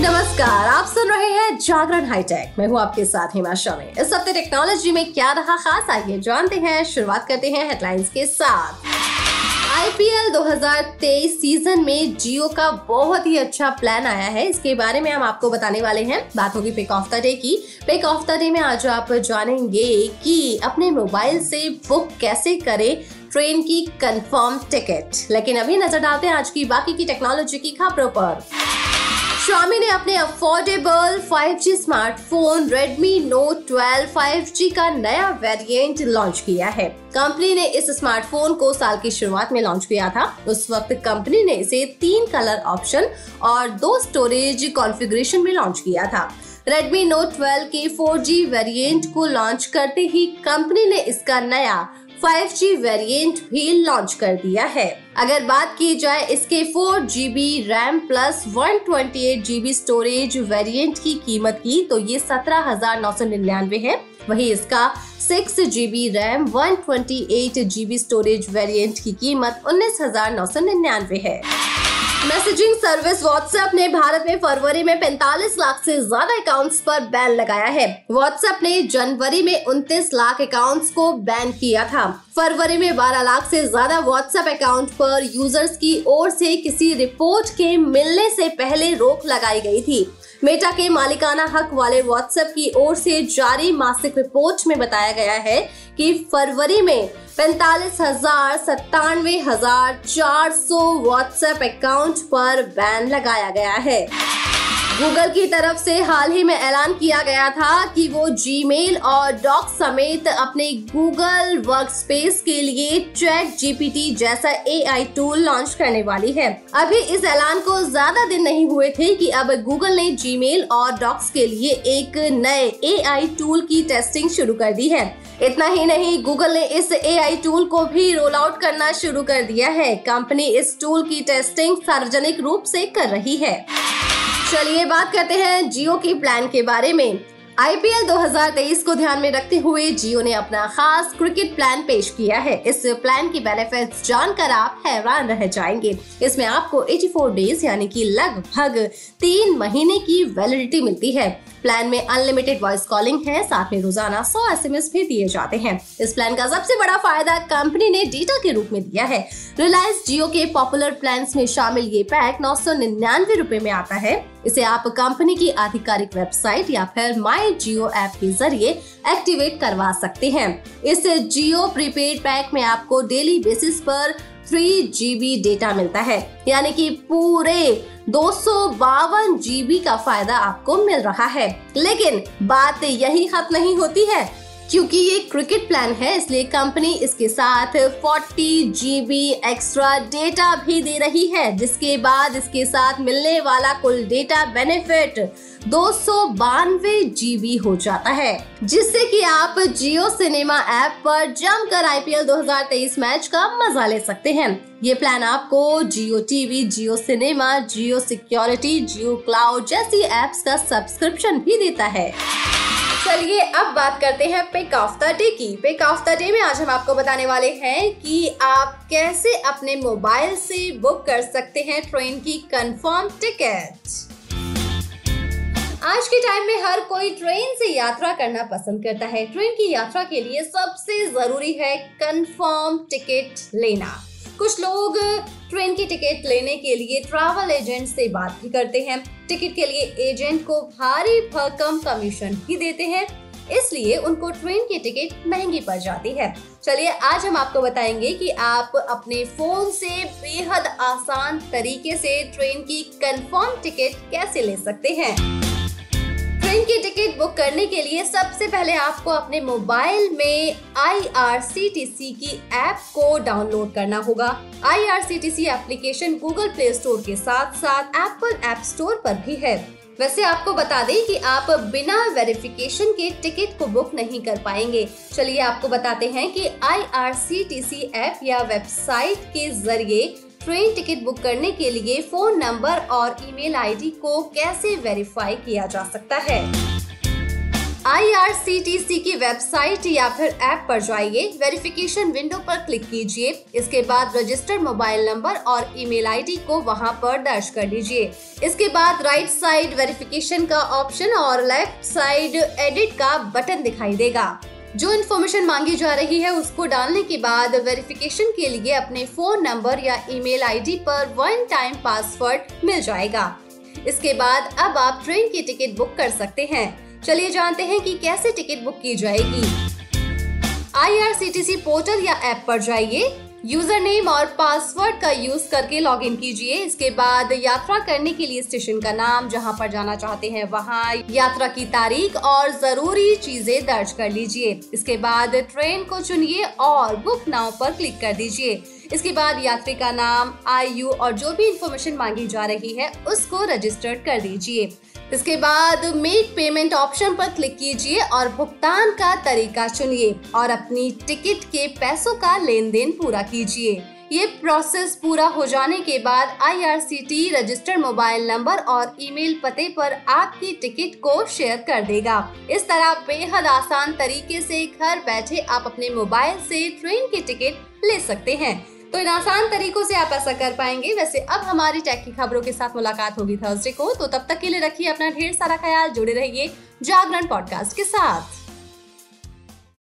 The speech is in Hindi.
नमस्कार, आप सुन रहे हैं जागरण हाईटेक। मैं हूँ आपके साथ हिमा शमी इस हफ़्ते टेक्नोलॉजी में क्या रहा खास, आइए जानते हैं। शुरुआत करते हैं हेडलाइंस के साथ। आईपीएल 2023 सीज़न में जियो का बहुत ही अच्छा प्लान आया है। इसके बारे में हम आपको बताने वाले हैं। बात होगी पिक ऑफ़ द डे की। पिक ऑफ़ द डे में आज आप जानेंगे कि अपने मोबाइल से बुक कैसे करें ट्रेन की कंफर्म टिकट लेकिन अभी नज़र डालते हैं आज की बाकी की टेक्नोलॉजी की खबरों पर। Xiaomi ने अपने affordable 5G smartphone Redmi Note 12 5G का नया वेरिएंट लॉन्च किया है। कंपनी ने इस स्मार्टफ़ोन को साल की शुरुआत में लॉन्च किया था। उस वक्त कंपनी ने इसे तीन कलर ऑप्शन और दो स्टोरेज कॉन्फ़िगरेशन में लॉन्च किया था। Redmi Note 12 के 4G वेरिएंट को लॉन्च करते ही कंपनी ने इसका नया 5G वेरियंट भी लॉन्च कर दिया है। अगर बात की जाए इसके four G B RAM plus one twenty eight G B storage variant की कीमत की तो ये सत्रह हज़ार नौ सौ निन्यानवे है। वही इसका six GB RAM one twenty eight G B storage variant की कीमत उन्नीस हज़ार नौ सौ निन्यानवे है। मैसेजिंग सर्विस व्हाट्सएप ने भारत में फरवरी में 45 लाख से ज़्यादा अकाउंट्स पर बैन लगाया है। व्हाट्सएप ने जनवरी में 29 लाख अकाउंट्स को बैन किया था। फरवरी में 12 लाख से ज़्यादा व्हाट्सएप अकाउंट पर यूज़र्स की ओर से किसी रिपोर्ट के मिलने से पहले रोक लगाई गई थी। मेटा के मालिकाना हक वाले व्हाट्सएप की ओर से जारी मासिक रिपोर्ट में बताया गया है कि फरवरी में पैंतालीस हज़ार सत्तानवे हज़ार चार सौ व्हाट्सएप अकाउंट पर बैन लगाया गया है। गूगल की तरफ़ से हाल ही में ऐलान किया गया था कि वो जीमेल और डॉक समेत अपने गूगल वर्क स्पेस के लिए चैट जीपीटी जैसा एआई टूल लॉन्च करने वाली है। अभी इस ऐलान को ज़्यादा दिन नहीं हुए थे कि अब गूगल ने जीमेल और डॉक्स के लिए एक नए एआई टूल की टेस्टिंग शुरू कर दी है। इतना ही नहीं, गूगल ने इस एआई टूल को भी रोल आउट करना शुरू कर दिया है। कंपनी इस टूल की टेस्टिंग सार्वजनिक रूप से कर रही है। चलिए बात करते हैं जियो की प्लान के बारे में। आईपीएल 2023 को ध्यान में रखते हुए जियो ने अपना खास क्रिकेट प्लान पेश किया है। इस प्लान की बेनिफिट्स जानकर आप हैरान रह जाएँगे। इसमें आपको 84 डेज़ यानी कि लगभग तीन महीने की वैलिडिटी मिलती है। प्लान में अनलिमिटेड वॉइस कॉलिंग है, साथ में रोज़ाना सौ 100 एसएमएस भी दिए जाते हैं। इस प्लान का सबसे बड़ा फ़ायदा कंपनी ने डेटा के रूप में दिया है। रिलायंस जियो के पॉपुलर प्लान में शामिल ये पैक नौ सौ में आता है। इसे आप कंपनी की आधिकारिक वेबसाइट या फिर माई जियो ऐप के ज़रिए एक्टिवेट करवा सकते हैं। इस जियो प्रीपेड पैक में आपको डेली बेसिस पर थ्री जीबी डेटा मिलता है। यानी कि पूरे दो जीबी का फ़ायदा आपको मिल रहा है। लेकिन बात यही खत्म नहीं होती है। क्योंकि ये क्रिकेट प्लान है, इसलिए कंपनी इसके साथ 40 जीबी एक्स्ट्रा डेटा भी दे रही है, जिसके बाद इसके साथ मिलने वाला कुल डेटा बेनिफिट दो सौ जीबी हो जाता है, जिससे कि आप जियो सिनेमा ऐप पर जमकर आईपीएल 2023 मैच का मज़ा ले सकते हैं। ये प्लान आपको Jio TV Jio cinema Jio security Jio cloud जैसी एप्स का सब्सक्रिप्शन भी देता है। चलिए अब बात करते हैं पिक ऑफ़ द डे की। पिक ऑफ़ द डे में आज हम आपको बताने वाले हैं कि आप कैसे अपने मोबाइल से बुक कर सकते हैं ट्रेन की कंफर्म टिकट आज के टाइम में हर कोई ट्रेन से यात्रा करना पसंद करता है। ट्रेन की यात्रा के लिए सबसे ज़रूरी है कंफर्म टिकट लेना। कुछ लोग ट्रेन की टिकट लेने के लिए ट्रैवल एजेंट से बात भी करते हैं। टिकट के लिए एजेंट को भारी भरकम कमीशन भी देते हैं। इसलिए उनको ट्रेन की टिकट महँगी पड़ जाती है। चलिए, आज हम आपको बताएँगे कि आप अपने फ़ोन से बेहद आसान तरीके से ट्रेन की कंफर्म टिकट कैसे ले सकते हैं। ट्रेन की टिकट बुक करने के लिए सबसे पहले आपको अपने मोबाइल में आईआरसीटीसी की ऐप को डाउनलोड करना होगा। IRCTC application Google play store के साथ साथ एप्पल ऐप स्टोर पर भी है। वैसे आपको बता दें कि आप बिना वेरिफिकेशन के टिकट को बुक नहीं कर पाएँगे। चलिए आपको बताते हैं कि आईआरसीटीसी ऐप या वेबसाइट के ज़रिए ट्रेन टिकट बुक करने के लिए फ़ोन नंबर और ईमेल आईडी को कैसे वेरीफाई किया जा सकता है? आईआरसीटीसी की वेबसाइट या फिर ऐप पर जाइए, वेरिफिकेशन विंडो पर क्लिक कीजिए, इसके बाद रजिस्टर्ड मोबाइल नंबर और ईमेल आईडी को वहाँ पर दर्ज कर लीजिए। इसके बाद राइट साइड वेरिफिकेशन का ऑप्शन और लेफ़्ट साइड एडिट का बटन दिखाई देगा। जो इन्फॉर्मेशन मांगी जा रही है, उसको डालने के बाद वेरिफिकेशन के लिए अपने फ़ोन नंबर या ईमेल आईडी पर वन टाइम पासवर्ड मिल जाएगा। इसके बाद अब आप ट्रेन की टिकट बुक कर सकते हैं। चलिए जानते हैं कि कैसे टिकट बुक की जाएगी। आईआरसीटीसी पोर्टल या ऐप पर जाइए। यूज़र नेम और पासवर्ड का यूज़ करके लॉग इन कीजिए। इसके बाद यात्रा करने के लिए स्टेशन का नाम, जहाँ पर जाना चाहते हैं, वहाँ यात्रा की तारीख और ज़रूरी चीज़ें दर्ज कर लीजिए। इसके बाद ट्रेन को चुनिए और बुक नाउ पर क्लिक कर दीजिए। इसके बाद यात्री का नाम, आयु और जो भी इंफॉर्मेशन मांगी जा रही है, उसको रजिस्टर्ड कर दीजिए। इसके बाद मेक पेमेंट ऑप्शन पर क्लिक कीजिए और भुगतान का तरीका चुनिए और अपनी टिकट के पैसों का लेन देन पूरा कीजिए। ये प्रोसेस पूरा हो जाने के बाद आईआरसीटी रजिस्टर्ड मोबाइल नंबर और ईमेल पते पर आपकी टिकट को शेयर कर देगा। इस तरह बेहद आसान तरीके से घर बैठे आप अपने मोबाइल से ट्रेन की टिकट ले सकते हैं। तो इन आसान तरीकों से आप ऐसा कर पाएँगे। वैसे अब हमारी टैक की खबरों के साथ मुलाकात होगी थर्सडे को। तो तब तक के लिए रखिए अपना ढेर सारा ख्याल, जुड़े रहिए जागरण पॉडकास्ट के साथ।